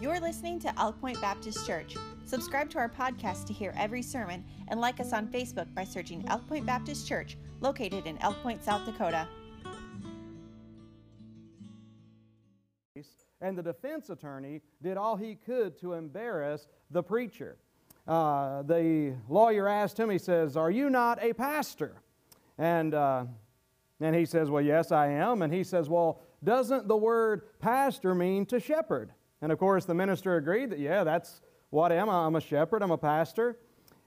You're listening to Elk Point Baptist Church. Subscribe to our podcast to hear every sermon and like us on Facebook by searching Elk Point Baptist Church, located in Elk Point, South Dakota. And the defense attorney did all he could to embarrass the preacher. Uh, the lawyer asked him, he says, Are you not a pastor? And, uh, and he says, Well, yes, I am. And he says, Well, doesn't the word pastor mean to shepherd? And of course, the minister agreed that, yeah, that's what I am. I'm a shepherd, I'm a pastor.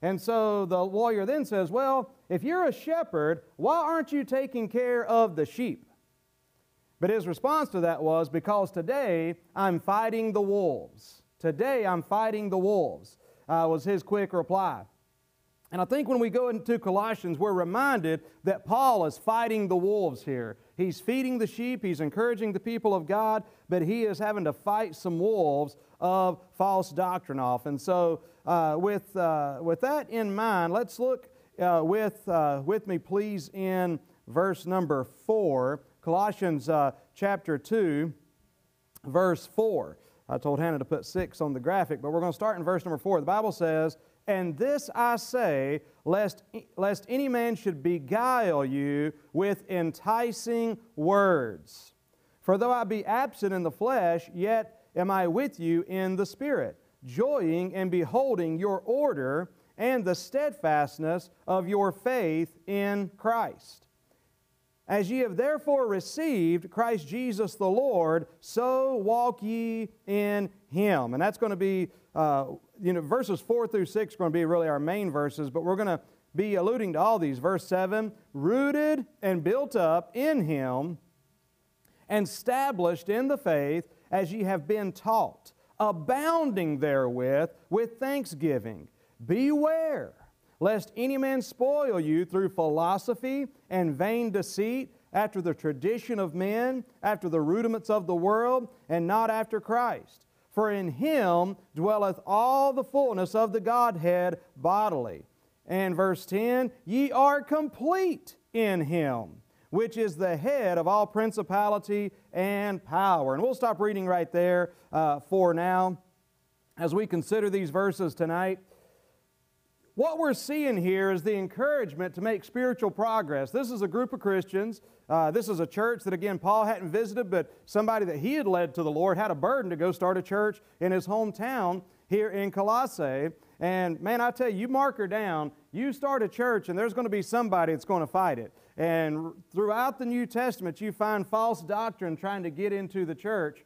And so the lawyer then says, Well, if you're a shepherd, why aren't you taking care of the sheep? But his response to that was, Because today I'm fighting the wolves. Today I'm fighting the wolves, uh, was his quick reply. And I think when we go into Colossians, we're reminded that Paul is fighting the wolves here. He's feeding the sheep, he's encouraging the people of God, but he is having to fight some wolves of false doctrine off. And so, uh, with, uh, with that in mind, let's look uh, with, uh, with me, please, in verse number 4, Colossians uh, chapter 2, verse 4. I told Hannah to put 6 on the graphic, but we're going to start in verse number 4. The Bible says, and this I say, lest, lest any man should beguile you with enticing words. For though I be absent in the flesh, yet am I with you in the Spirit, joying and beholding your order and the steadfastness of your faith in Christ. As ye have therefore received Christ Jesus the Lord, so walk ye in him. And that's going to be uh, you know, verses 4 through 6 are going to be really our main verses, but we're going to be alluding to all these. Verse 7 rooted and built up in Him and established in the faith as ye have been taught, abounding therewith with thanksgiving. Beware lest any man spoil you through philosophy and vain deceit, after the tradition of men, after the rudiments of the world, and not after Christ. For in him dwelleth all the fullness of the Godhead bodily. And verse 10 Ye are complete in him, which is the head of all principality and power. And we'll stop reading right there uh, for now as we consider these verses tonight. What we're seeing here is the encouragement to make spiritual progress. This is a group of Christians. Uh, this is a church that, again, Paul hadn't visited, but somebody that he had led to the Lord had a burden to go start a church in his hometown here in Colossae. And man, I tell you, you mark her down, you start a church, and there's going to be somebody that's going to fight it. And throughout the New Testament, you find false doctrine trying to get into the church,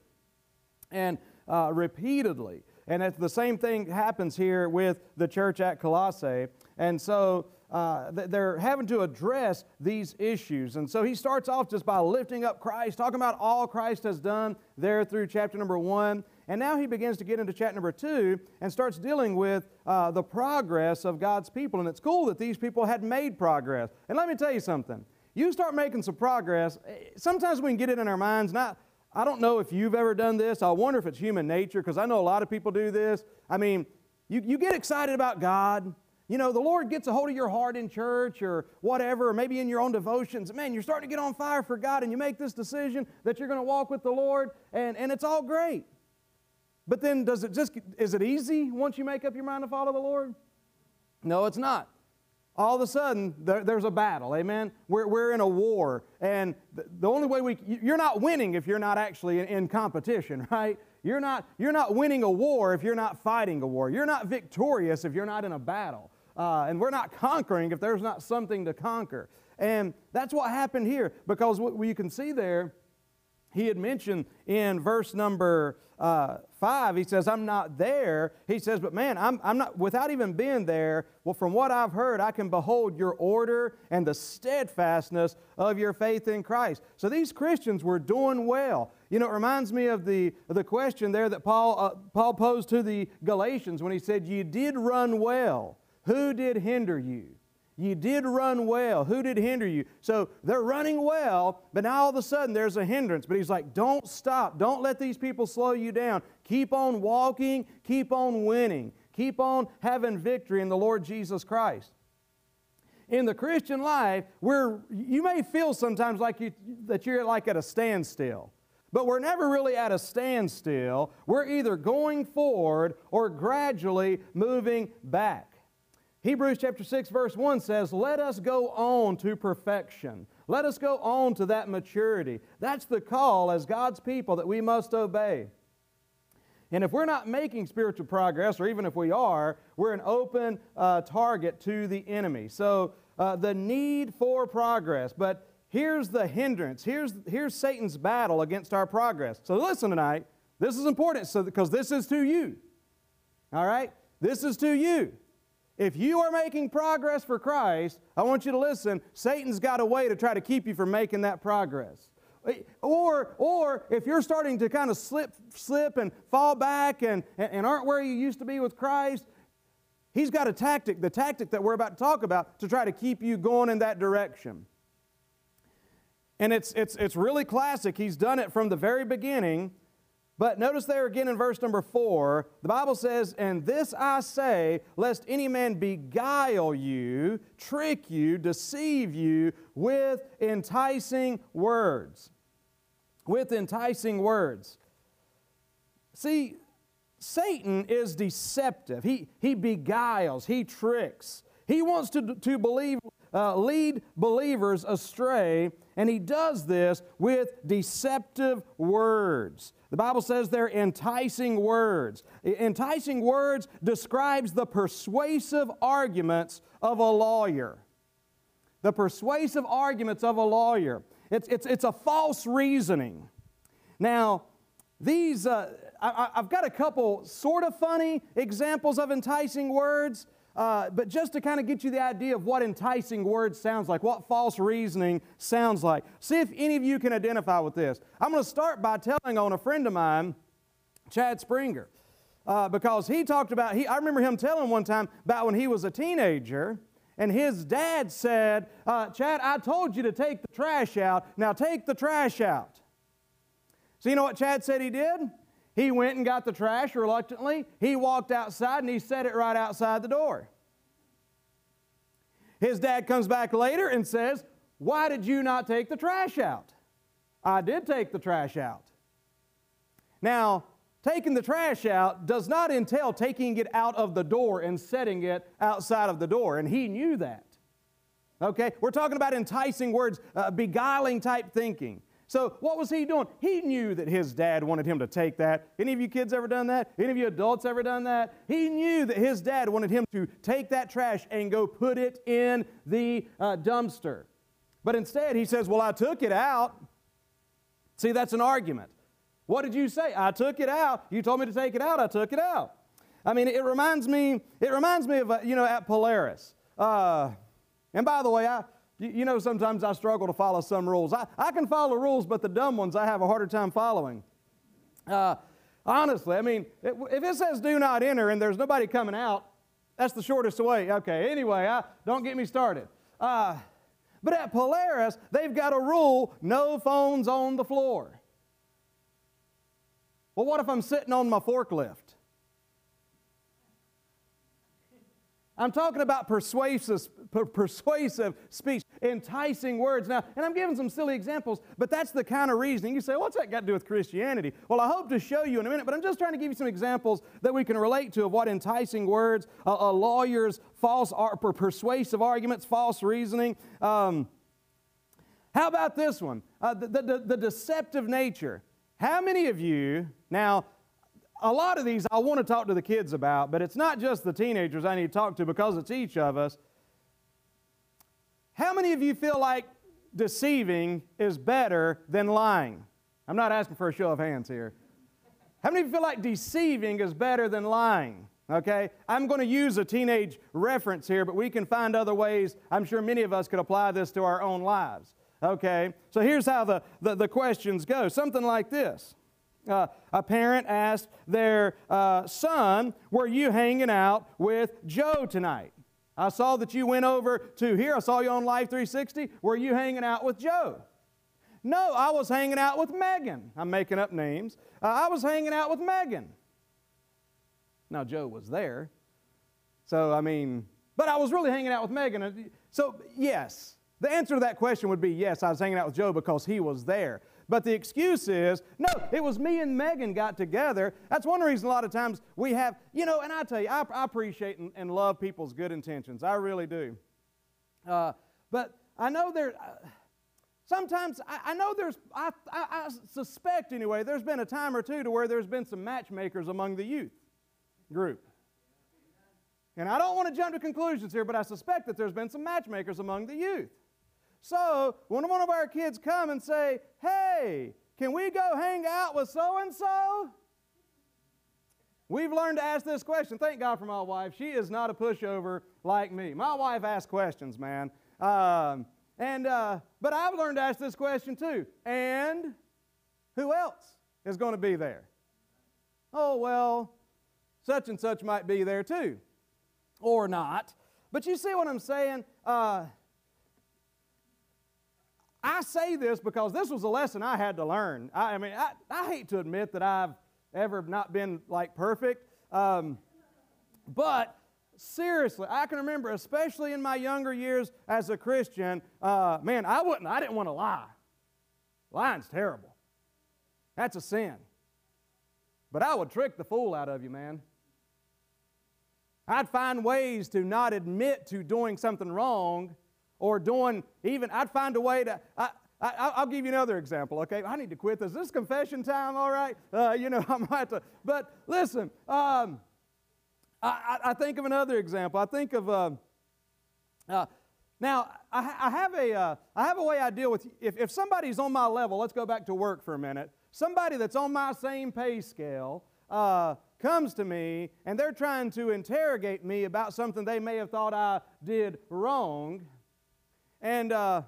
and uh, repeatedly. And the same thing happens here with the church at Colossae. And so uh, they're having to address these issues. And so he starts off just by lifting up Christ, talking about all Christ has done there through chapter number one. And now he begins to get into chapter number two and starts dealing with uh, the progress of God's people. And it's cool that these people had made progress. And let me tell you something. You start making some progress, eh, sometimes we can get it in our minds, not, I don't know if you've ever done this. I wonder if it's human nature because I know a lot of people do this. I mean, you, you get excited about God. You know, the Lord gets a hold of your heart in church or whatever, or maybe in your own devotions. Man, you're starting to get on fire for God and you make this decision that you're going to walk with the Lord and, and it's all great. But then does it just, is it easy once you make up your mind to follow the Lord? No, it's not all of a sudden there, there's a battle amen we're, we're in a war and the, only way we you're not winning if you're not actually in, in, competition right you're not you're not winning a war if you're not fighting a war you're not victorious if you're not in a battle uh, and we're not conquering if there's not something to conquer and that's what happened here because what you can see there he had mentioned in verse number uh, 5, he says, I'm not there. He says, but man, I'm, I'm not, without even being there, well, from what I've heard, I can behold your order and the steadfastness of your faith in Christ. So these Christians were doing well. You know, it reminds me of the, the question there that Paul, uh, Paul posed to the Galatians when he said, You did run well. Who did hinder you? You did run well. Who did hinder you? So they're running well, but now all of a sudden there's a hindrance. But he's like, don't stop. Don't let these people slow you down. Keep on walking. Keep on winning. Keep on having victory in the Lord Jesus Christ. In the Christian life, where you may feel sometimes like you, that you're like at a standstill. but we're never really at a standstill. We're either going forward or gradually moving back. Hebrews chapter 6 verse 1 says, "Let us go on to perfection. Let us go on to that maturity." That's the call as God's people that we must obey. And if we're not making spiritual progress, or even if we are, we're an open uh, target to the enemy. So uh, the need for progress. But here's the hindrance. Here's, here's Satan's battle against our progress. So listen tonight. This is important so, because this is to you. All right? This is to you. If you are making progress for Christ, I want you to listen. Satan's got a way to try to keep you from making that progress. Or, or if you're starting to kind of slip, slip and fall back and, and aren't where you used to be with Christ, he's got a tactic, the tactic that we're about to talk about, to try to keep you going in that direction. And it's, it's, it's really classic. He's done it from the very beginning. But notice there again in verse number four, the Bible says, And this I say, lest any man beguile you, trick you, deceive you with enticing words with enticing words. See, Satan is deceptive. He, he beguiles, he tricks. He wants to, to believe, uh, lead believers astray, and he does this with deceptive words. The Bible says they're enticing words. Enticing words describes the persuasive arguments of a lawyer. The persuasive arguments of a lawyer. It's, it's, it's a false reasoning. Now, these, uh, I, have got a couple sort of funny examples of enticing words, uh, but just to kind of get you the idea of what enticing words sounds like, what false reasoning sounds like. See if any of you can identify with this. I'm going to start by telling on a friend of mine, Chad Springer, uh, because he talked about, he, I remember him telling one time about when he was a teenager and his dad said, uh, Chad, I told you to take the trash out. Now take the trash out. So, you know what Chad said he did? He went and got the trash reluctantly. He walked outside and he set it right outside the door. His dad comes back later and says, Why did you not take the trash out? I did take the trash out. Now, Taking the trash out does not entail taking it out of the door and setting it outside of the door, and he knew that. Okay? We're talking about enticing words, uh, beguiling type thinking. So, what was he doing? He knew that his dad wanted him to take that. Any of you kids ever done that? Any of you adults ever done that? He knew that his dad wanted him to take that trash and go put it in the uh, dumpster. But instead, he says, Well, I took it out. See, that's an argument. What did you say? I took it out. You told me to take it out. I took it out. I mean, it reminds me. It reminds me of uh, you know at Polaris. Uh, and by the way, I you know sometimes I struggle to follow some rules. I, I can follow rules, but the dumb ones I have a harder time following. Uh, honestly, I mean, if it says do not enter and there's nobody coming out, that's the shortest way. Okay. Anyway, I, don't get me started. Uh, but at Polaris, they've got a rule: no phones on the floor. Well, what if I'm sitting on my forklift? I'm talking about persuasive, persuasive speech, enticing words. Now, and I'm giving some silly examples, but that's the kind of reasoning. You say, what's that got to do with Christianity? Well, I hope to show you in a minute, but I'm just trying to give you some examples that we can relate to of what enticing words, a, a lawyer's false, or persuasive arguments, false reasoning. Um, how about this one? Uh, the, the, the deceptive nature. How many of you, now, a lot of these I want to talk to the kids about, but it's not just the teenagers I need to talk to because it's each of us. How many of you feel like deceiving is better than lying? I'm not asking for a show of hands here. How many of you feel like deceiving is better than lying? Okay? I'm going to use a teenage reference here, but we can find other ways. I'm sure many of us could apply this to our own lives. Okay, so here's how the, the, the questions go something like this. Uh, a parent asked their uh, son, Were you hanging out with Joe tonight? I saw that you went over to here. I saw you on Life 360. Were you hanging out with Joe? No, I was hanging out with Megan. I'm making up names. Uh, I was hanging out with Megan. Now, Joe was there. So, I mean, but I was really hanging out with Megan. So, yes, the answer to that question would be yes, I was hanging out with Joe because he was there. But the excuse is, no, it was me and Megan got together. That's one reason a lot of times we have, you know, and I tell you, I, I appreciate and, and, love people's good intentions. I really do. Uh, but I know there, uh, sometimes, I, I, know there's, I, I, I suspect anyway, there's been a time or two to where there's been some matchmakers among the youth group. And I don't want to jump to conclusions here, but I suspect that there's been some matchmakers among the youth. So when one of our kids come and say, hey, can we go hang out with so and so? We've learned to ask this question. Thank God for my wife. She is not a pushover like me. My wife asks questions, man. Um, and uh, but I've learned to ask this question too. And who else is going to be there? Oh well, such and such might be there too or not. But you see what I'm saying? Uh, I say this because this was a lesson I had to learn. I, I mean, I, I, hate to admit that I've ever not been like perfect, um, but seriously, I can remember, especially in my younger years as a Christian, uh, man, I wouldn't, I didn't want to lie. Lying's terrible. That's a sin. But I would trick the fool out of you, man. I'd find ways to not admit to doing something wrong or doing even, I'd find a way to, I, I, will give you another example, okay? I need to quit this. Is this confession time, all right? Uh, you know, I might have to, but listen, um, I, I, think of another example. I think of, uh, uh, now, I, I, have a, uh, I have a way I deal with, if, if somebody's on my level, let's go back to work for a minute. Somebody that's on my same pay scale, uh, comes to me and they're trying to interrogate me about something they may have thought I did wrong. And uh,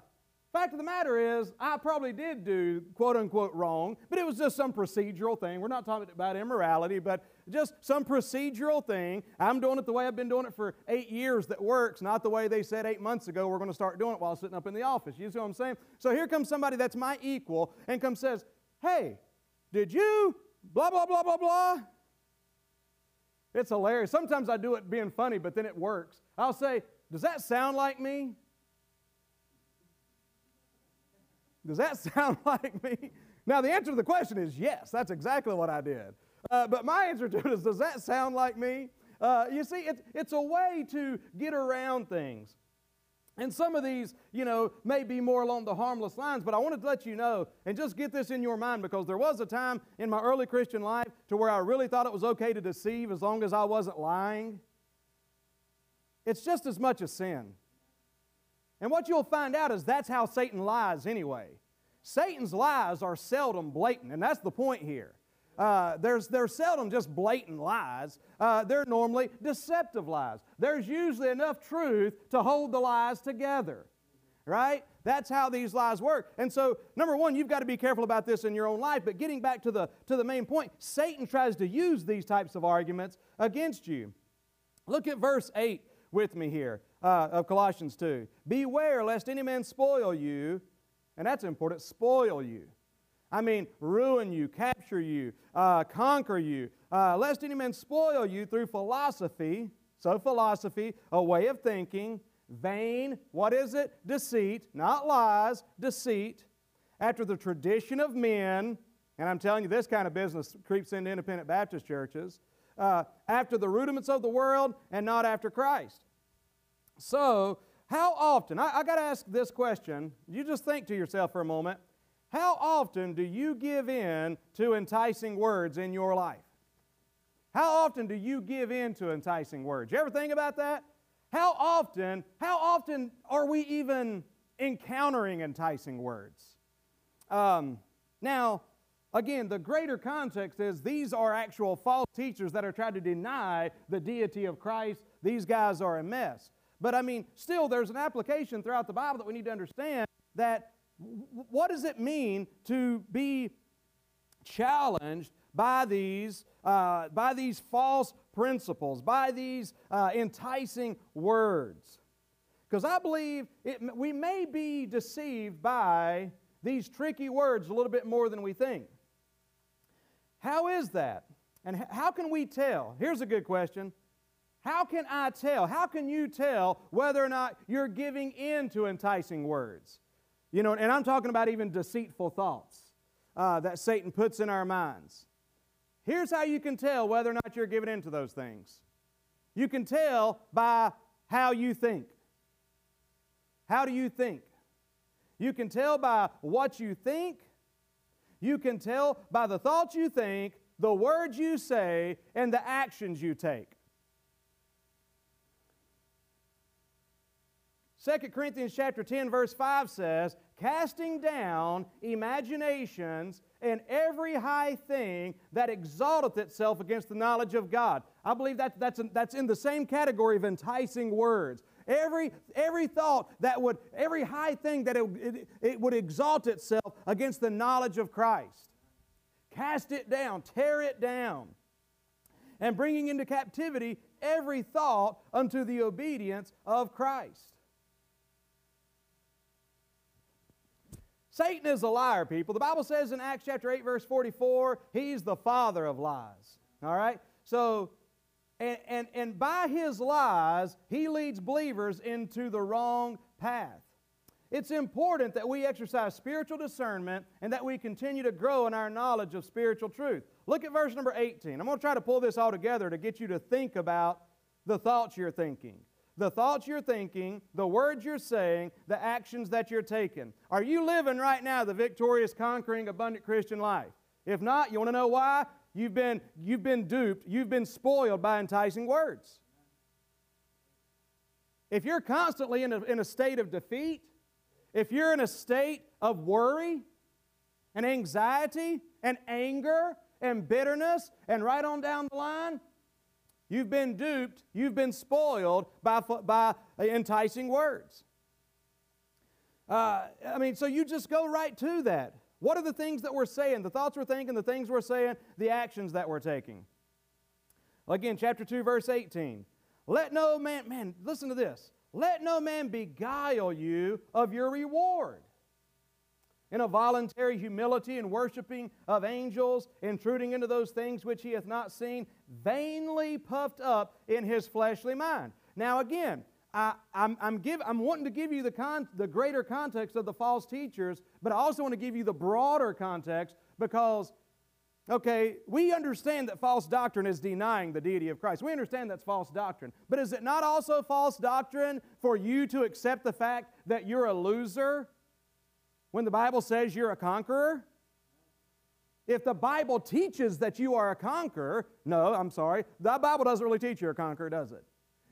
fact of the matter is, I probably did do quote unquote wrong, but it was just some procedural thing. We're not talking about immorality, but just some procedural thing. I'm doing it the way I've been doing it for eight years that works, not the way they said eight months ago we're going to start doing it while sitting up in the office. You see what I'm saying? So here comes somebody that's my equal and comes says, Hey, did you blah, blah, blah, blah, blah? It's hilarious. Sometimes I do it being funny, but then it works. I'll say, Does that sound like me? Does that sound like me? Now, the answer to the question is yes, that's exactly what I did. Uh, but my answer to it is, Does that sound like me? Uh, you see, it's, it's a way to get around things. And some of these, you know, may be more along the harmless lines, but I wanted to let you know and just get this in your mind because there was a time in my early Christian life to where I really thought it was okay to deceive as long as I wasn't lying. It's just as much a sin. And what you'll find out is that's how Satan lies anyway. Satan's lies are seldom blatant, and that's the point here. Uh, there's, they're seldom just blatant lies. Uh, they're normally deceptive lies. There's usually enough truth to hold the lies together, right? That's how these lies work. And so, number one, you've got to be careful about this in your own life. But getting back to the, to the main point, Satan tries to use these types of arguments against you. Look at verse 8 with me here uh, of Colossians 2. Beware lest any man spoil you, and that's important, spoil you I mean, ruin you, capture you, uh, conquer you, uh, lest any man spoil you through philosophy. So, philosophy, a way of thinking, vain, what is it? Deceit, not lies, deceit, after the tradition of men. And I'm telling you, this kind of business creeps into independent Baptist churches. Uh, after the rudiments of the world and not after Christ. So, how often, I, I got to ask this question. You just think to yourself for a moment how often do you give in to enticing words in your life? How often do you give in to enticing words? You ever think about that? How often, how often are we even encountering enticing words? Um, now, again, the greater context is these are actual false teachers that are trying to deny the deity of Christ. These guys are a mess. But I mean, still, there's an application throughout the Bible that we need to understand that what does it mean to be challenged by these, uh, by these false principles, by these uh, enticing words? Because I believe it, we may be deceived by these tricky words a little bit more than we think. How is that? And how can we tell? Here's a good question. How can I tell? How can you tell whether or not you're giving in to enticing words? You know, and I'm talking about even deceitful thoughts. uh, that Satan puts in our minds. Here's how you can tell whether or not you're giving in to those things. You can tell by how you think. How do you think? You can tell by what you think. You can tell by the thoughts you think, the words you say, and the actions you take. 2 Corinthians chapter 10 verse 5 says, casting down imaginations and every high thing that exalteth itself against the knowledge of God. I believe that, that's, that's in the same category of enticing words. Every, every thought that would, every high thing that it, it, it would exalt itself against the knowledge of Christ. Cast it down, tear it down. And bringing into captivity every thought unto the obedience of Christ. Satan is a liar, people. The Bible says in Acts chapter 8, verse 44, he's the father of lies. All right? So, and, and, and by his lies, he leads believers into the wrong path. It's important that we exercise spiritual discernment and that we continue to grow in our knowledge of spiritual truth. Look at verse number 18. I'm going to try to pull this all together to get you to think about the thoughts you're thinking the thoughts you're thinking, the words you're saying, the actions that you're taking. Are you living right now the victorious, conquering, abundant Christian life? If not, you want to know why? You've been, you've been duped, you've been spoiled by enticing words. If you're constantly in a, in a state of defeat, if you're in a state of worry and anxiety and anger and bitterness and right on down the line, You've been duped, you've been spoiled by, by enticing words. Uh, I mean, so you just go right to that. What are the things that we're saying, the thoughts we're thinking, the things we're saying, the actions that we're taking? Again, chapter 2, verse 18. Let no man, man, listen to this. Let no man beguile you of your reward in a voluntary humility and worshiping of angels, intruding into those things which he hath not seen, vainly puffed up in his fleshly mind. Now, again, I, am I'm, give, I'm wanting to give you the, con, the greater context of the false teachers, but I also want to give you the broader context because, okay, we understand that false doctrine is denying the deity of Christ. We understand that's false doctrine. But is it not also false doctrine for you to accept the fact that you're a loser? When the Bible says you're a conqueror? If the Bible teaches that you are a conqueror, no, I'm sorry, the Bible doesn't really teach you're a conqueror, does it?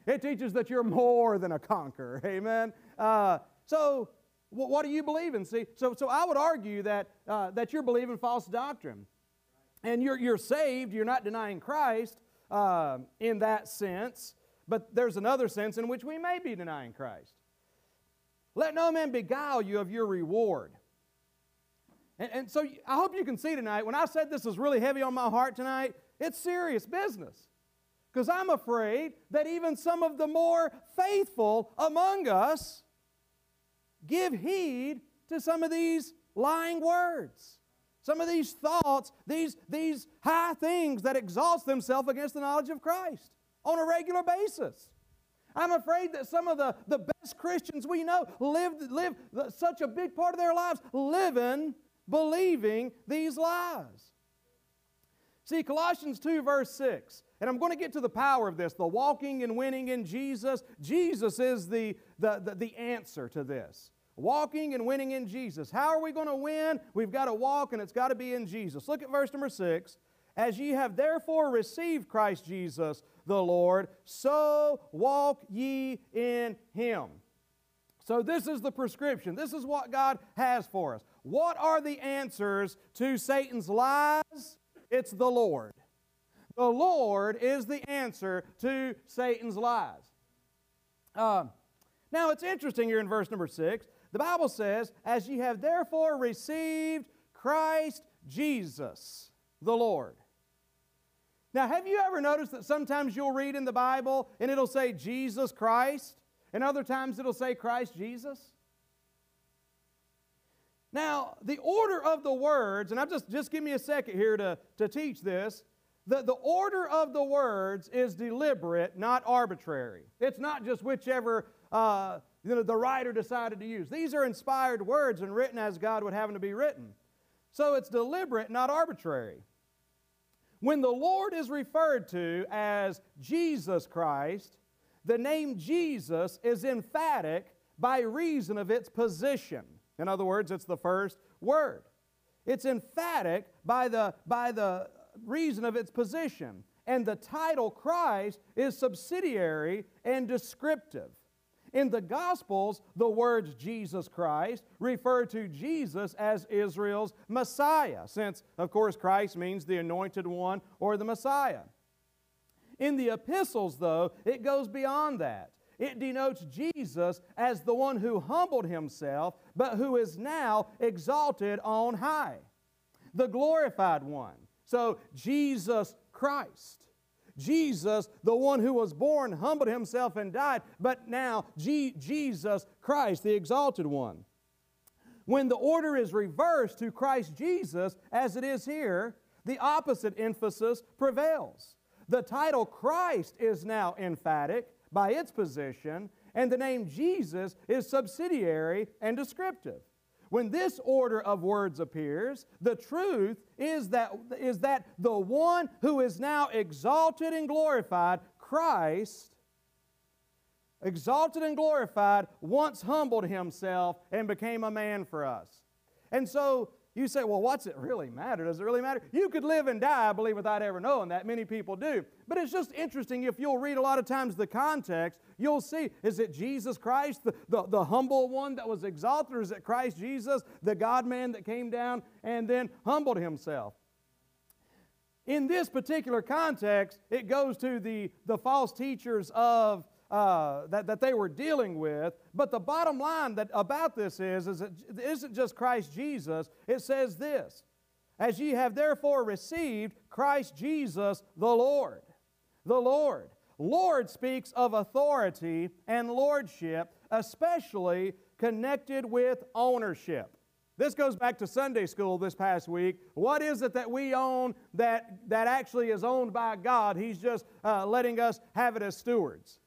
It teaches that you're more than a conqueror. Amen. Uh, so, what do you believe in? See, so, so I would argue that uh, that you're believing false doctrine, and you're you're saved. You're not denying Christ uh, in that sense, but there's another sense in which we may be denying Christ. Let no man beguile you of your reward. And, and, so I hope you can see tonight, when I said this is really heavy on my heart tonight, it's serious business. Because I'm afraid that even some of the more faithful among us give heed to some of these lying words, some of these thoughts, these, these high things that exhaust themselves against the knowledge of Christ on a regular basis. I'm afraid that some of the, the best Christians we know live, live such a big part of their lives living, believing these lies. See, Colossians 2, verse 6, and I'm going to get to the power of this the walking and winning in Jesus. Jesus is the, the, the, the answer to this. Walking and winning in Jesus. How are we going to win? We've got to walk, and it's got to be in Jesus. Look at verse number 6. As ye have therefore received Christ Jesus the Lord, so walk ye in him. So, this is the prescription. This is what God has for us. What are the answers to Satan's lies? It's the Lord. The Lord is the answer to Satan's lies. Uh, now, it's interesting here in verse number six. The Bible says, As ye have therefore received Christ Jesus the Lord. Now, have you ever noticed that sometimes you'll read in the Bible and it'll say Jesus Christ, and other times it'll say Christ Jesus? Now, the order of the words, and I'm just, just give me a second here to, to teach this. The, the order of the words is deliberate, not arbitrary. It's not just whichever uh, you know, the writer decided to use. These are inspired words and written as God would have them to be written. So it's deliberate, not arbitrary. When the Lord is referred to as Jesus Christ, the name Jesus is emphatic by reason of its position. In other words, it's the first word. It's emphatic by the, by the reason of its position. And the title Christ is subsidiary and descriptive. In the Gospels, the words Jesus Christ refer to Jesus as Israel's Messiah, since, of course, Christ means the anointed one or the Messiah. In the epistles, though, it goes beyond that. It denotes Jesus as the one who humbled himself, but who is now exalted on high, the glorified one. So, Jesus Christ. Jesus, the one who was born, humbled himself and died, but now G- Jesus Christ, the exalted one. When the order is reversed to Christ Jesus, as it is here, the opposite emphasis prevails. The title Christ is now emphatic by its position, and the name Jesus is subsidiary and descriptive. When this order of words appears, the truth is that, is that the one who is now exalted and glorified, Christ, exalted and glorified, once humbled himself and became a man for us. And so you say, well, what's it really matter? Does it really matter? You could live and die, I believe, without ever knowing that. Many people do. But it's just interesting if you'll read a lot of times the context, you'll see is it Jesus Christ, the, the, the humble one that was exalted, or is it Christ Jesus, the God man that came down and then humbled himself? In this particular context, it goes to the, the false teachers of uh, that, that they were dealing with. But the bottom line that, about this is, is it isn't just Christ Jesus. It says this As ye have therefore received Christ Jesus the Lord. The Lord. Lord speaks of authority and lordship, especially connected with ownership. This goes back to Sunday school this past week. What is it that we own that, that actually is owned by God? He's just uh, letting us have it as stewards.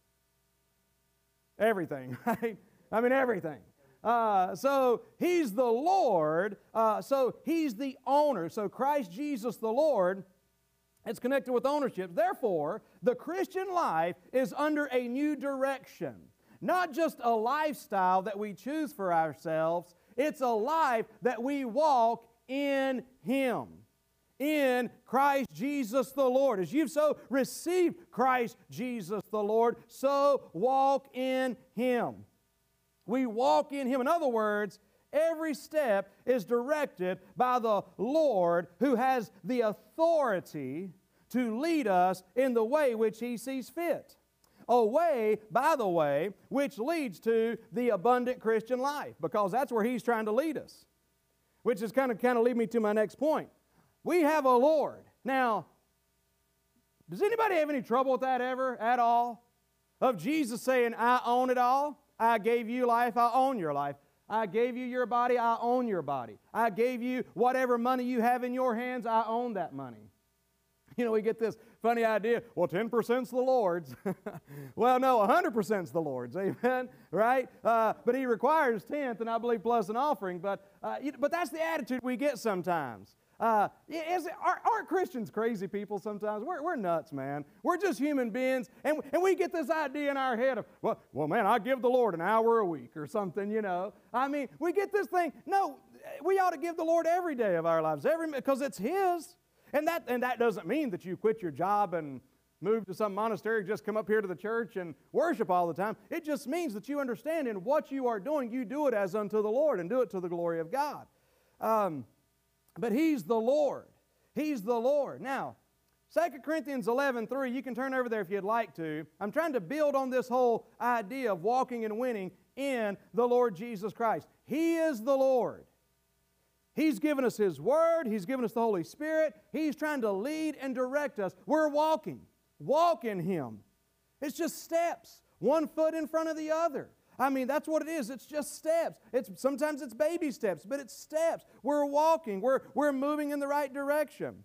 Everything, right? I mean, everything. Uh, so he's the Lord. Uh, so he's the owner. So Christ Jesus the Lord. It's connected with ownership. Therefore, the Christian life is under a new direction. Not just a lifestyle that we choose for ourselves, it's a life that we walk in Him in Christ Jesus the Lord. As you've so received Christ Jesus the Lord, so walk in Him. We walk in Him. In other words, every step is directed by the Lord who has the authority to lead us in the way which He sees fit. A way, by the way, which leads to the abundant Christian life, because that's where He's trying to lead us. Which is kind of kind of lead me to my next point. We have a Lord. Now, does anybody have any trouble with that ever at all? Of Jesus saying, I own it all. I gave you life, I own your life. I gave you your body, I own your body. I gave you whatever money you have in your hands, I own that money. You know, we get this funny idea, well, 10% is the Lord's. well, no, 100% is the Lord's, amen, right? Uh, but He requires 10th, and I believe plus an offering. But, uh, but that's the attitude we get sometimes. Uh, is it, aren't Christians crazy people sometimes? We're, we're nuts, man. We're just human beings, and, and we get this idea in our head of, well, well, man, I give the Lord an hour a week or something, you know. I mean, we get this thing. No, we ought to give the Lord every day of our lives, every because it's His. And that, and that doesn't mean that you quit your job and move to some monastery, just come up here to the church and worship all the time. It just means that you understand in what you are doing, you do it as unto the Lord and do it to the glory of God. Um, but He's the Lord. He's the Lord. Now, 2 Corinthians 11, 3, you can turn over there if you'd like to. I'm trying to build on this whole idea of walking and winning in the Lord Jesus Christ. He is the Lord. He's given us His Word, He's given us the Holy Spirit. He's trying to lead and direct us. We're walking. Walk in Him. It's just steps, one foot in front of the other. I mean, that's what it is. It's just steps. It's sometimes it's baby steps, but it's steps. We're walking. We're, we're moving in the right direction.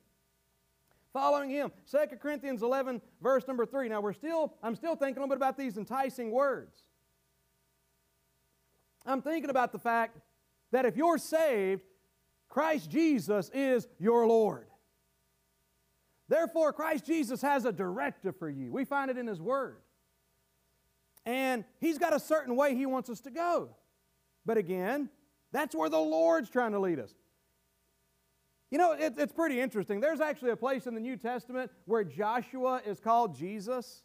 Following him. 2 Corinthians 11, verse number 3. Now we're still, I'm still thinking a little bit about these enticing words. I'm thinking about the fact that if you're saved, Christ Jesus is your Lord. Therefore, Christ Jesus has a directive for you. We find it in His Word. And He's got a certain way He wants us to go. But again, that's where the Lord's trying to lead us. You know, it, it's pretty interesting. There's actually a place in the New Testament where Joshua is called Jesus.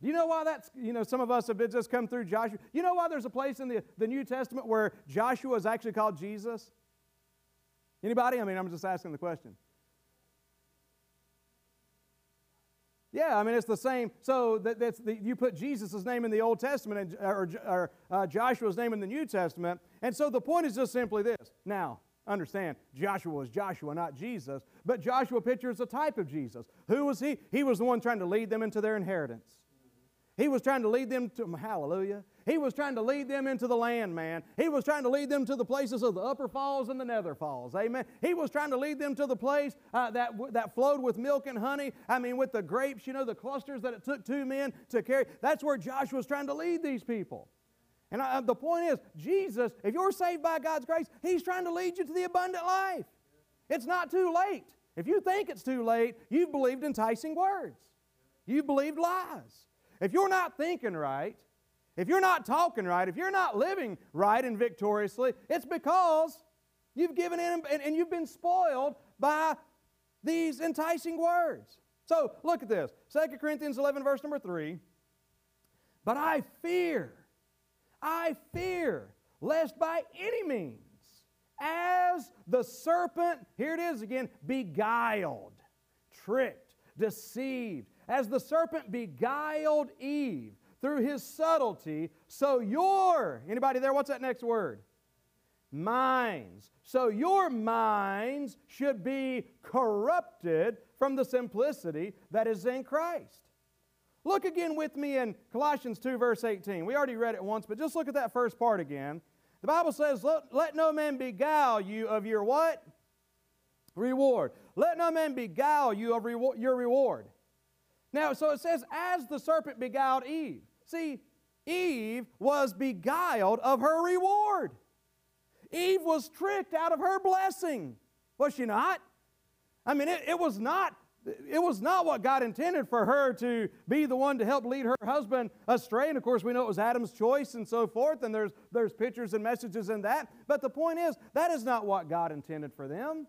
Do you know why that's, you know, some of us have just come through Joshua. You know why there's a place in the, the New Testament where Joshua is actually called Jesus? Anybody? I mean, I'm just asking the question. Yeah, I mean, it's the same. So that, that's the, you put Jesus' name in the Old Testament and, or, or uh, Joshua's name in the New Testament. And so the point is just simply this. Now, understand, Joshua was Joshua, not Jesus. But Joshua pictures a type of Jesus. Who was he? He was the one trying to lead them into their inheritance. He was trying to lead them to, hallelujah. He was trying to lead them into the land, man. He was trying to lead them to the places of the upper falls and the nether falls. Amen. He was trying to lead them to the place uh, that, that flowed with milk and honey. I mean, with the grapes, you know, the clusters that it took two men to carry. That's where Joshua was trying to lead these people. And I, the point is, Jesus, if you're saved by God's grace, He's trying to lead you to the abundant life. It's not too late. If you think it's too late, you've believed enticing words. You've believed lies. If you're not thinking right, if you're not talking right, if you're not living right and victoriously, it's because you've given in and, and you've been spoiled by these enticing words. So look at this 2 Corinthians 11, verse number 3. But I fear, I fear, lest by any means, as the serpent, here it is again, beguiled, tricked, deceived, as the serpent beguiled Eve through his subtlety, so your, anybody there, what's that next word? Minds. So your minds should be corrupted from the simplicity that is in Christ. Look again with me in Colossians 2, verse 18. We already read it once, but just look at that first part again. The Bible says, Let, let no man beguile you of your what? Reward. Let no man beguile you of your reward. Now, so it says, as the serpent beguiled Eve. See, Eve was beguiled of her reward. Eve was tricked out of her blessing. Was she not? I mean, it, it was not it was not what God intended for her to be the one to help lead her husband astray. And of course, we know it was Adam's choice and so forth, and there's, there's pictures and messages in that. But the point is, that is not what God intended for them.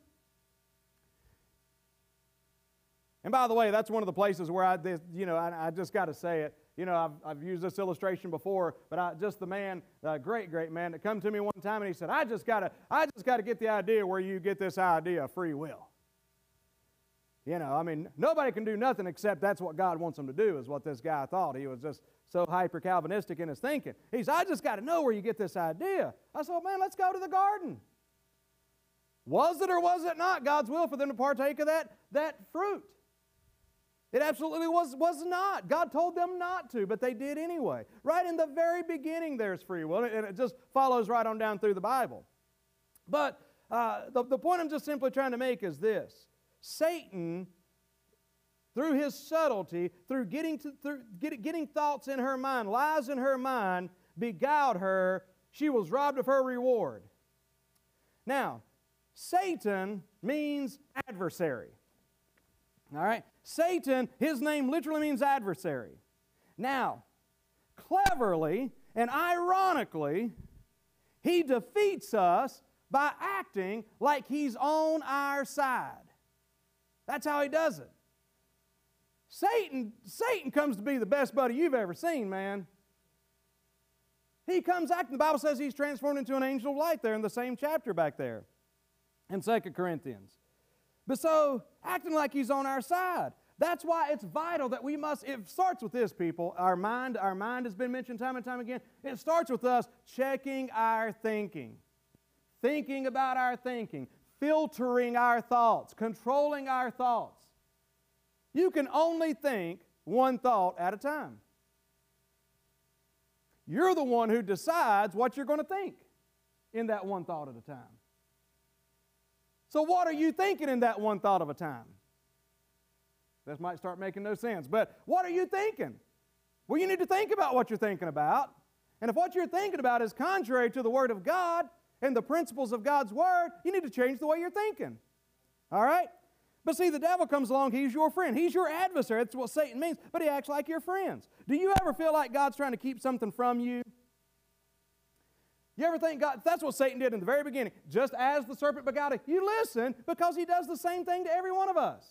And by the way, that's one of the places where I, you know, I, I just got to say it. You know, I've, I've used this illustration before, but I, just the man, the great, great man that come to me one time and he said, I just got to, I just got to get the idea where you get this idea of free will. You know, I mean, nobody can do nothing except that's what God wants them to do, is what this guy thought. He was just so hyper Calvinistic in his thinking. He said, I just got to know where you get this idea. I said, well, man, let's go to the garden. Was it or was it not God's will for them to partake of that, that fruit? It absolutely was, was not. God told them not to, but they did anyway. Right in the very beginning, there's free will, and it just follows right on down through the Bible. But uh, the, the point I'm just simply trying to make is this Satan, through his subtlety, through getting, to, through get, getting thoughts in her mind, lies in her mind, beguiled her. She was robbed of her reward. Now, Satan means adversary. All right? Satan, his name literally means adversary. Now, cleverly and ironically, he defeats us by acting like he's on our side. That's how he does it. Satan, Satan comes to be the best buddy you've ever seen, man. He comes acting, the Bible says he's transformed into an angel of light there in the same chapter back there in Second Corinthians. But so, acting like he's on our side. That's why it's vital that we must, it starts with this, people. Our mind, our mind has been mentioned time and time again. It starts with us checking our thinking, thinking about our thinking, filtering our thoughts, controlling our thoughts. You can only think one thought at a time. You're the one who decides what you're going to think in that one thought at a time. So, what are you thinking in that one thought of a time? This might start making no sense, but what are you thinking? Well, you need to think about what you're thinking about. And if what you're thinking about is contrary to the Word of God, and the principles of God's Word, you need to change the way you're thinking. All right? But see, the devil comes along, he's your friend. He's your adversary. That's what Satan means, but he acts like your friends. Do you ever feel like God's trying to keep something from you? You ever think God, that's what Satan did in the very beginning. Just as the serpent begot it, you listen because he does the same thing to every one of us.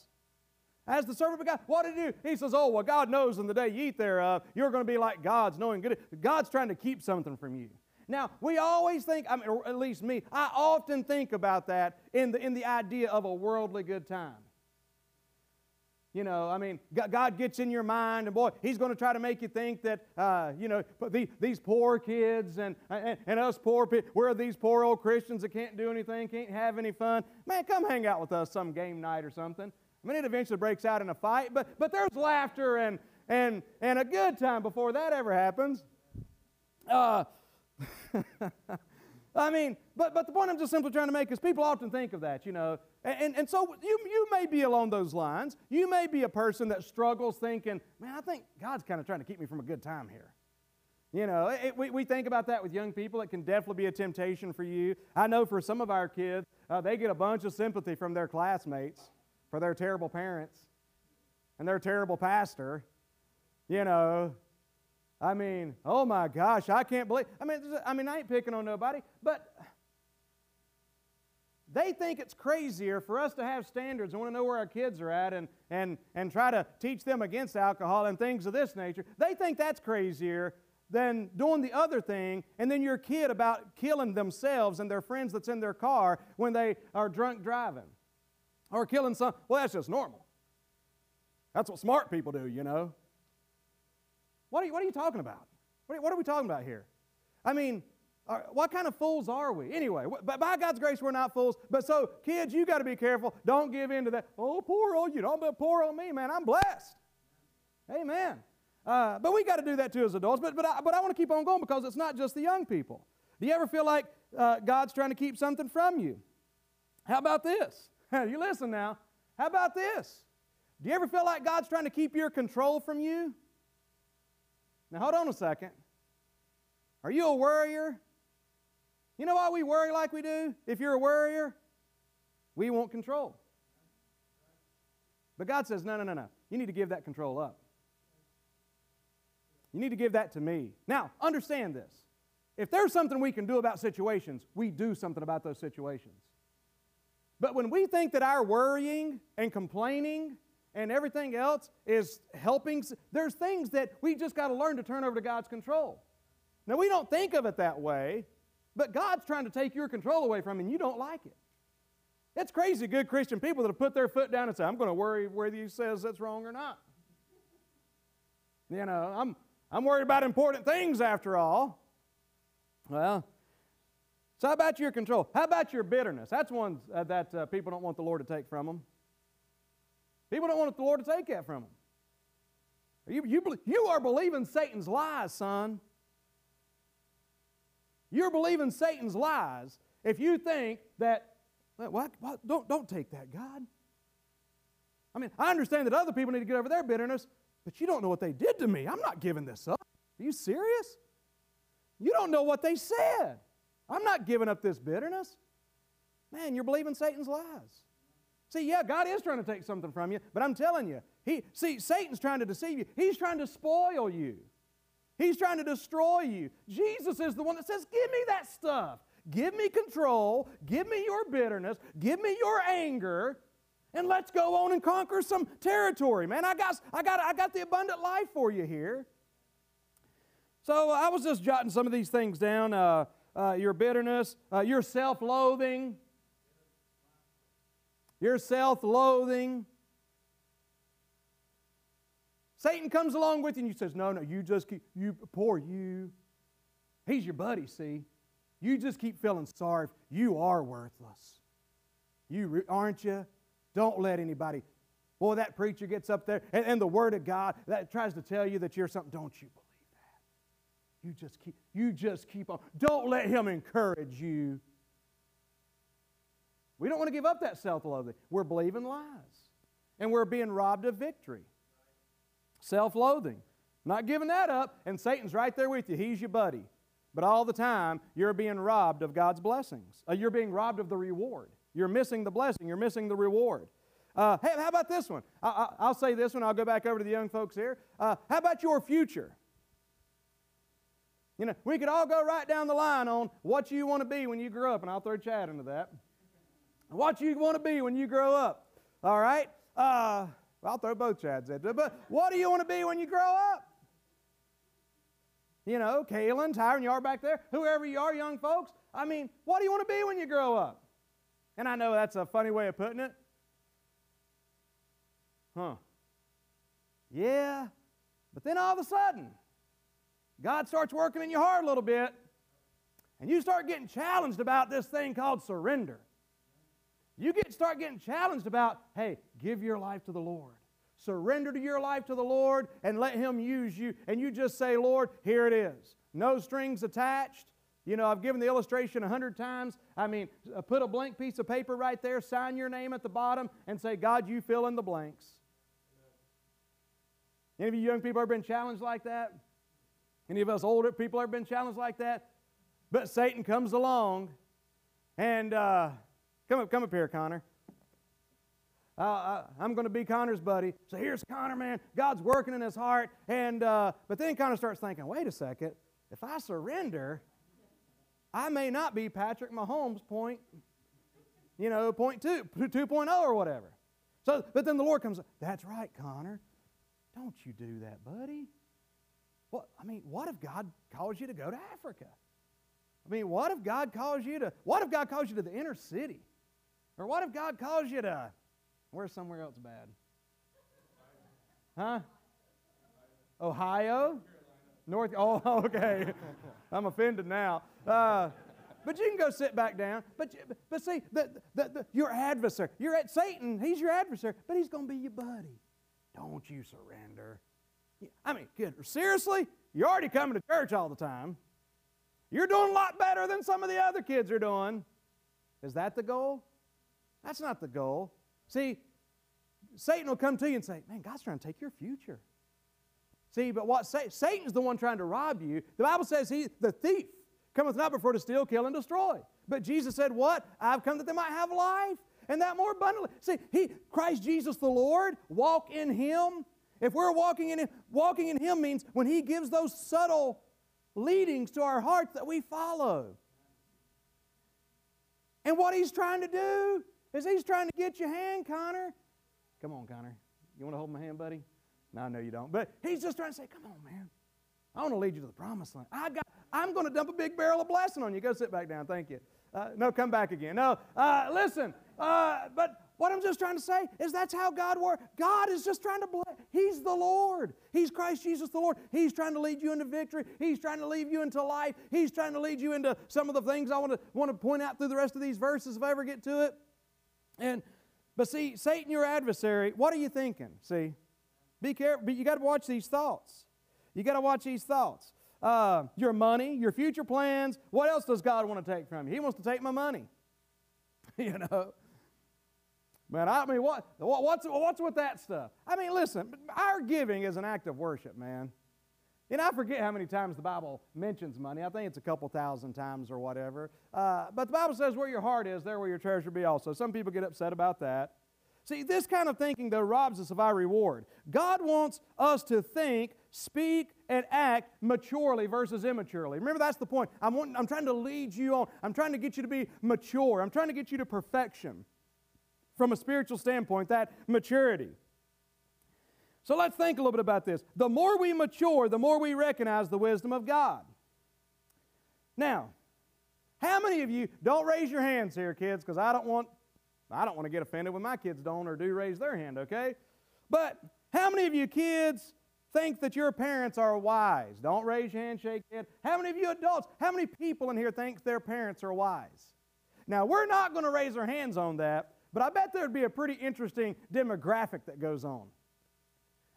As the serpent begot, what did he do? He says, Oh, well, God knows in the day you eat thereof, you're going to be like gods, knowing good. God's trying to keep something from you. Now, we always think, I mean, or at least me, I often think about that in the, in the idea of a worldly good time. You know, I mean, God gets in your mind, and boy, He's going to try to make you think that, uh, you know, these poor kids and, and, and us poor people, we're these poor old Christians that can't do anything, can't have any fun. Man, come hang out with us some game night or something. I mean, it eventually breaks out in a fight, but, but there's laughter and, and, and a good time before that ever happens. Uh, I mean, but, but the point I'm just simply trying to make is people often think of that, you know. And, and, so you, you may be along those lines. You may be a person that struggles thinking, man, I think God's kind of trying to keep me from a good time here. You know, it, we, we think about that with young people. It can definitely be a temptation for you. I know for some of our kids, uh, they get a bunch of sympathy from their classmates for their terrible parents and their terrible pastor. You know, I mean, oh my gosh, I can't believe. I mean, I mean, I ain't picking on nobody, but they think it's crazier for us to have standards and want to know where our kids are at and, and, and try to teach them against alcohol and things of this nature. They think that's crazier than doing the other thing and then your kid about killing themselves and their friends that's in their car when they are drunk driving or killing some. Well, that's just normal. That's what smart people do, you know. What are you, what are you talking about? What are, what are we talking about here? I mean, what kind of fools are we? Anyway, but by God's grace, we're not fools. But so, kids, you got to be careful. Don't give in to that. Oh, poor old you. Don't be poor on me, man. I'm blessed. Amen. Uh, but we got to do that too as adults. But, but I, but I want to keep on going because it's not just the young people. Do you ever feel like uh, God's trying to keep something from you? How about this? you listen now. How about this? Do you ever feel like God's trying to keep your control from you? Now, hold on a second. Are you a worrier? You know why we worry like we do? If you're a worrier, we want control. But God says, no, no, no, no. You need to give that control up. You need to give that to me. Now, understand this. If there's something we can do about situations, we do something about those situations. But when we think that our worrying and complaining and everything else is helping. There's things that we just got to learn to turn over to God's control. Now, we don't think of it that way, but God's trying to take your control away from you, and you don't like it. It's crazy good Christian people that have put their foot down and say, I'm going to worry whether he says that's wrong or not. You know, I'm, I'm worried about important things after all. Well, so how about your control? How about your bitterness? That's one uh, that uh, people don't want the Lord to take from them. People don't want the Lord to take that from them. You, you, you are believing Satan's lies, son. You're believing Satan's lies if you think that, what, don't, don't take that, God. I mean, I understand that other people need to get over their bitterness, but you don't know what they did to me. I'm not giving this up. Are you serious? You don't know what they said. I'm not giving up this bitterness. Man, you're believing Satan's lies. See, yeah, God is trying to take something from you, but I'm telling you, he, see, Satan's trying to deceive you. He's trying to spoil you. He's trying to destroy you. Jesus is the one that says, Give me that stuff. Give me control. Give me your bitterness. Give me your anger. And let's go on and conquer some territory, man. I got, I got, I got the abundant life for you here. So I was just jotting some of these things down. Uh, uh, your bitterness, uh, your self loathing, your self loathing. Satan comes along with you and you says, No, no, you just keep, you, poor you. He's your buddy, see? You just keep feeling sorry. You are worthless. You aren't you? Don't let anybody. Boy, that preacher gets up there and, and the Word of God that tries to tell you that you're something. Don't you believe that? You just keep, you just keep on. Don't let him encourage you. We don't want to give up that self loathing. We're believing lies. And we're being robbed of victory. Self loathing. Not giving that up, and Satan's right there with you. He's your buddy. but all the time you're being robbed of God's blessings. Uh, you're being robbed of the reward. You're missing the blessing, you're missing the reward. Uh, hey, how about this one? I, will say this one, I'll go back over to the young folks here. Uh, how about your future? You know, we could all go right down the line on what you want to be when you grow up, and I'll throw Chad into that. What you want to be when you grow up. All right? Uh, I'll throw both Chads at it. But what do you want to be when you grow up? You know, Kalen, Tyron, you are back there, whoever you are, young folks. I mean, what do you want to be when you grow up? And I know that's a funny way of putting it. Huh. Yeah. But then all of a sudden, God starts working in your heart a little bit, and you start getting challenged about this thing called surrender. You get start getting challenged about, hey, give your life to the Lord. Surrender your life to the Lord and let Him use you. And you just say, Lord, here it is. No strings attached. You know, I've given the illustration a hundred times. I mean, uh, put a blank piece of paper right there, sign your name at the bottom, and say, God, you fill in the blanks. Any of you young people ever been challenged like that? Any of us older people ever been challenged like that? But Satan comes along and uh, come up, come up here, Connor. Uh, I, am going to be Connor's buddy. So here's Connor, man. God's working in his heart. And uh, but then Connor starts thinking, wait a second. If I surrender, I may not be Patrick Mahomes point, you know, point two, 2.0 or whatever. So, but then the Lord comes, that's right, Connor. Don't you do that, buddy. Well, I mean, what if God calls you to go to Africa? I mean, what if God calls you to, what if God calls you to the inner city? Or what if God calls you to, where's somewhere else bad? Huh? Ohio? North, oh, okay. I'm offended now. Uh, but you can go sit back down. But, but see, the, the, the, your adversary, you're at Satan, he's your adversary, but he's going to be your buddy. Don't you surrender. I mean, kid, seriously? You're already coming to church all the time. You're doing a lot better than some of the other kids are doing. Is that the goal? That's not the goal. See, Satan will come to you and say, Man, God's trying to take your future. See, but what Satan's the one trying to rob you. The Bible says he, the thief, cometh not before to steal, kill, and destroy. But Jesus said, What? I've come that they might have life, and that more abundantly. See, he, Christ Jesus the Lord, walk in him. If we're walking in him, walking in him means when he gives those subtle leadings to our hearts that we follow. And what he's trying to do is he's trying to get your hand, Connor. Come on, Connor. You want to hold my hand, buddy? No, I know you don't. But he's just trying to say, come on, man. I want to lead you to the promised land. I got, I'm going to dump a big barrel of blessing on you. Go sit back down. Thank you. Uh, no, come back again. No, uh, listen. Uh, but what I'm just trying to say is that's how God works. God is just trying to bless. He's the Lord. He's Christ Jesus the Lord. He's trying to lead you into victory. He's trying to lead you into life. He's trying to lead you into some of the things I want to want to point out through the rest of these verses if I ever get to it. And but see, Satan, your adversary, what are you thinking? See, be careful. But you got to watch these thoughts. You got to watch these thoughts uh, your money, your future plans. What else does God want to take from you? He wants to take my money. you know? Man, I mean, what, what's, what's with that stuff? I mean, listen, our giving is an act of worship, man. And I forget how many times the Bible mentions money. I think it's a couple thousand times or whatever. Uh, but the Bible says where your heart is, there will your treasure be also. Some people get upset about that. See, this kind of thinking, though, robs us of our reward. God wants us to think, speak, and act maturely versus immaturely. Remember, that's the point. I'm, wanting, I'm trying to lead you on. I'm trying to get you to be mature. I'm trying to get you to perfection from a spiritual standpoint, that maturity. So let's think a little bit about this. The more we mature, the more we recognize the wisdom of God. Now, how many of you don't raise your hands here, kids, because I don't want I don't want to get offended when my kids don't or do raise their hand, okay? But how many of you kids think that your parents are wise? Don't raise your hand, shake your head. How many of you adults, how many people in here think their parents are wise? Now, we're not going to raise our hands on that, but I bet there'd be a pretty interesting demographic that goes on.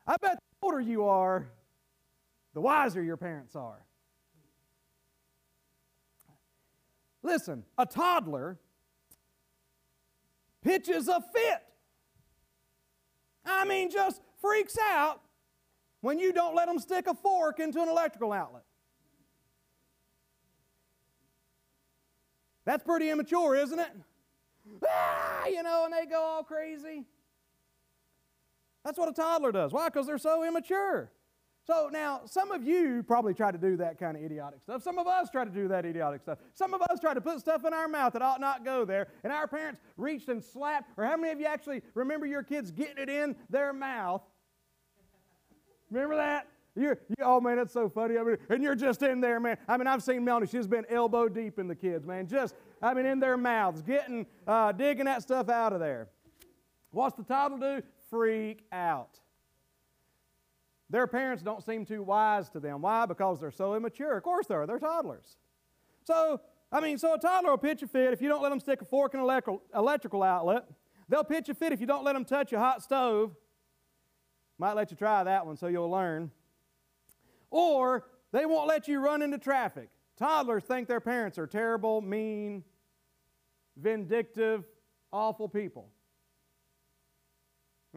I bet the older you are, the wiser your parents are. Listen, a toddler pitches a fit. I mean, just freaks out when you don't let them stick a fork into an electrical outlet. That's pretty immature, isn't it? Ah, you know, and they go all crazy. That's what a toddler does. Why? Because they're so immature. So now, some of you probably try to do that kind of idiotic stuff. Some of us try to do that idiotic stuff. Some of us try to put stuff in our mouth that ought not go there, and our parents reached and slapped. Or how many of you actually remember your kids getting it in their mouth? Remember that? You're, you, oh man, that's so funny. I mean, and you're just in there, man. I mean, I've seen Melanie. She's been elbow deep in the kids, man. Just, I mean, in their mouths, getting, uh, digging that stuff out of there. What's the toddler do? Freak out. Their parents don't seem too wise to them. Why? Because they're so immature. Of course they are. They're toddlers. So, I mean, so a toddler will pitch a fit if you don't let them stick a fork in an electrical, outlet. They'll pitch a fit if you don't let them touch a hot stove. Might let you try that one so you'll learn. Or they won't let you run into traffic. Toddlers think their parents are terrible, mean, vindictive, awful people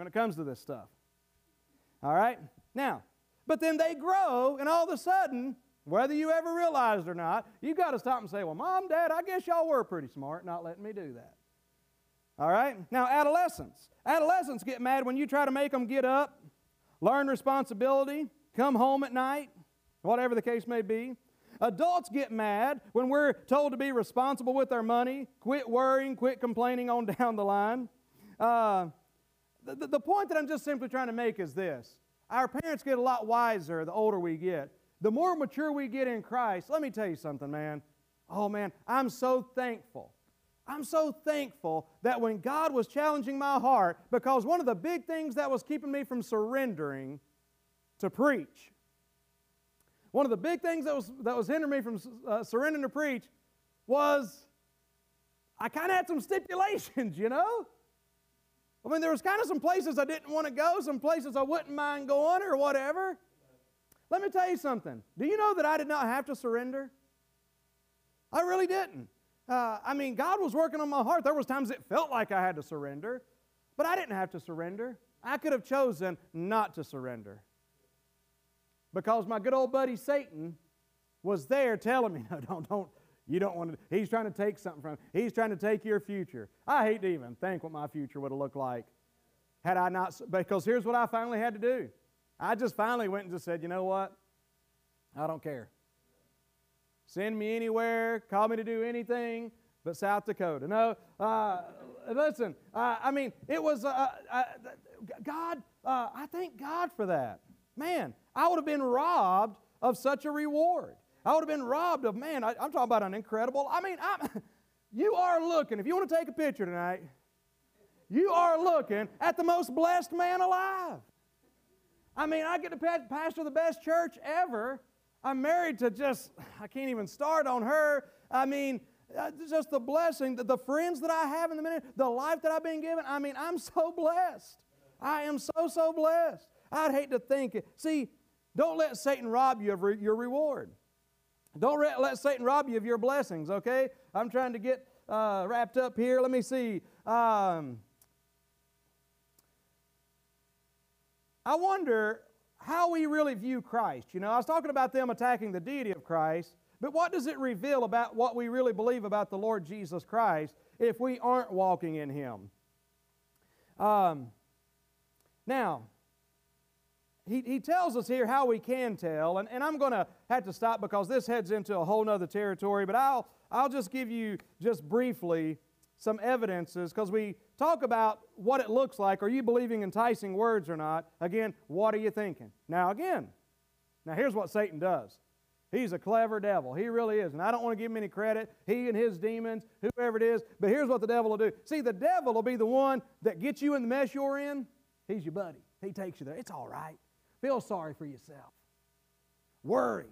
when it comes to this stuff. All right? Now, but then they grow, and all of a sudden, whether you ever realized or not, you've got to stop and say, Well, mom, dad, I guess y'all were pretty smart not letting me do that. All right? Now, adolescents. Adolescents get mad when you try to make them get up, learn responsibility, come home at night, whatever the case may be. Adults get mad when we're told to be responsible with our money, quit worrying, quit complaining on down the line. Uh, the, the point that I'm just simply trying to make is this our parents get a lot wiser the older we get. The more mature we get in Christ, let me tell you something, man. Oh, man, I'm so thankful. I'm so thankful that when God was challenging my heart, because one of the big things that was keeping me from surrendering to preach, one of the big things that was, that was hindering me from uh, surrendering to preach was I kind of had some stipulations, you know? I mean, there was kind of some places I didn't want to go, some places I wouldn't mind going or whatever. Let me tell you something. Do you know that I did not have to surrender? I really didn't. Uh, I mean, God was working on my heart. There was times it felt like I had to surrender, but I didn't have to surrender. I could have chosen not to surrender. Because my good old buddy Satan was there telling me, no, don't, don't, you don't want to, he's trying to take something from. He's trying to take your future. I hate to even think what my future would have looked like had I not, because here's what I finally had to do. I just finally went and just said, you know what? I don't care. Send me anywhere, call me to do anything but South Dakota. No, uh, listen, uh, I mean, it was, uh, uh God, uh, I thank God for that. Man, I would have been robbed of such a reward. I would have been robbed of, man, I, am talking about an incredible, I mean, I'm, you are looking, if you want to take a picture tonight, you are looking at the most blessed man alive. I mean, I get to pastor the best church ever. I'm married to just, I can't even start on her. I mean, uh, just the blessing, the, the friends that I have in the minute, the life that I've been given. I mean, I'm so blessed. I am so, so blessed. I'd hate to think it. See, don't let Satan rob you of re- your reward. Don't let Satan rob you of your blessings, okay? I'm trying to get uh, wrapped up here. Let me see. Um, I wonder how we really view Christ. You know, I was talking about them attacking the deity of Christ, but what does it reveal about what we really believe about the Lord Jesus Christ if we aren't walking in Him? Um, now, he, he tells us here how we can tell, and, and I'm going to have to stop because this heads into a whole nother territory, but I'll, I'll just give you just briefly some evidences because we talk about what it looks like. Are you believing enticing words or not? Again, what are you thinking? Now, again, now here's what Satan does. He's a clever devil. He really is. And I don't want to give him any credit. He and his demons, whoever it is. But here's what the devil will do. See, the devil will be the one that gets you in the mess you're in. He's your buddy. He takes you there. It's all right. Feel sorry for yourself. Worry.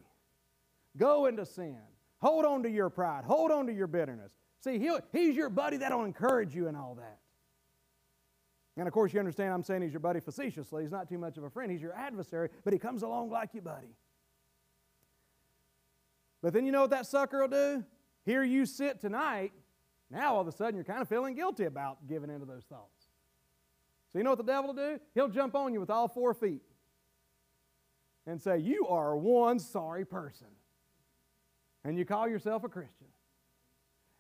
Go into sin. Hold on to your pride. Hold on to your bitterness. See, he he's your buddy that'll encourage you in all that. And of course, you understand I'm saying he's your buddy facetiously. He's not too much of a friend. He's your adversary, but he comes along like your buddy. But then you know what that sucker will do? Here you sit tonight. Now all of a sudden you're kind of feeling guilty about giving into those thoughts. So you know what the devil will do? He'll jump on you with all four feet and say, You are one sorry person. And you call yourself a Christian.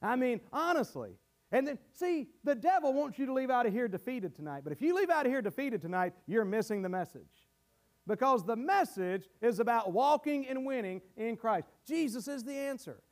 I mean, honestly. And then, see, the devil wants you to leave out of here defeated tonight. But if you leave out of here defeated tonight, you're missing the message. Because the message is about walking and winning in Christ. Jesus is the answer.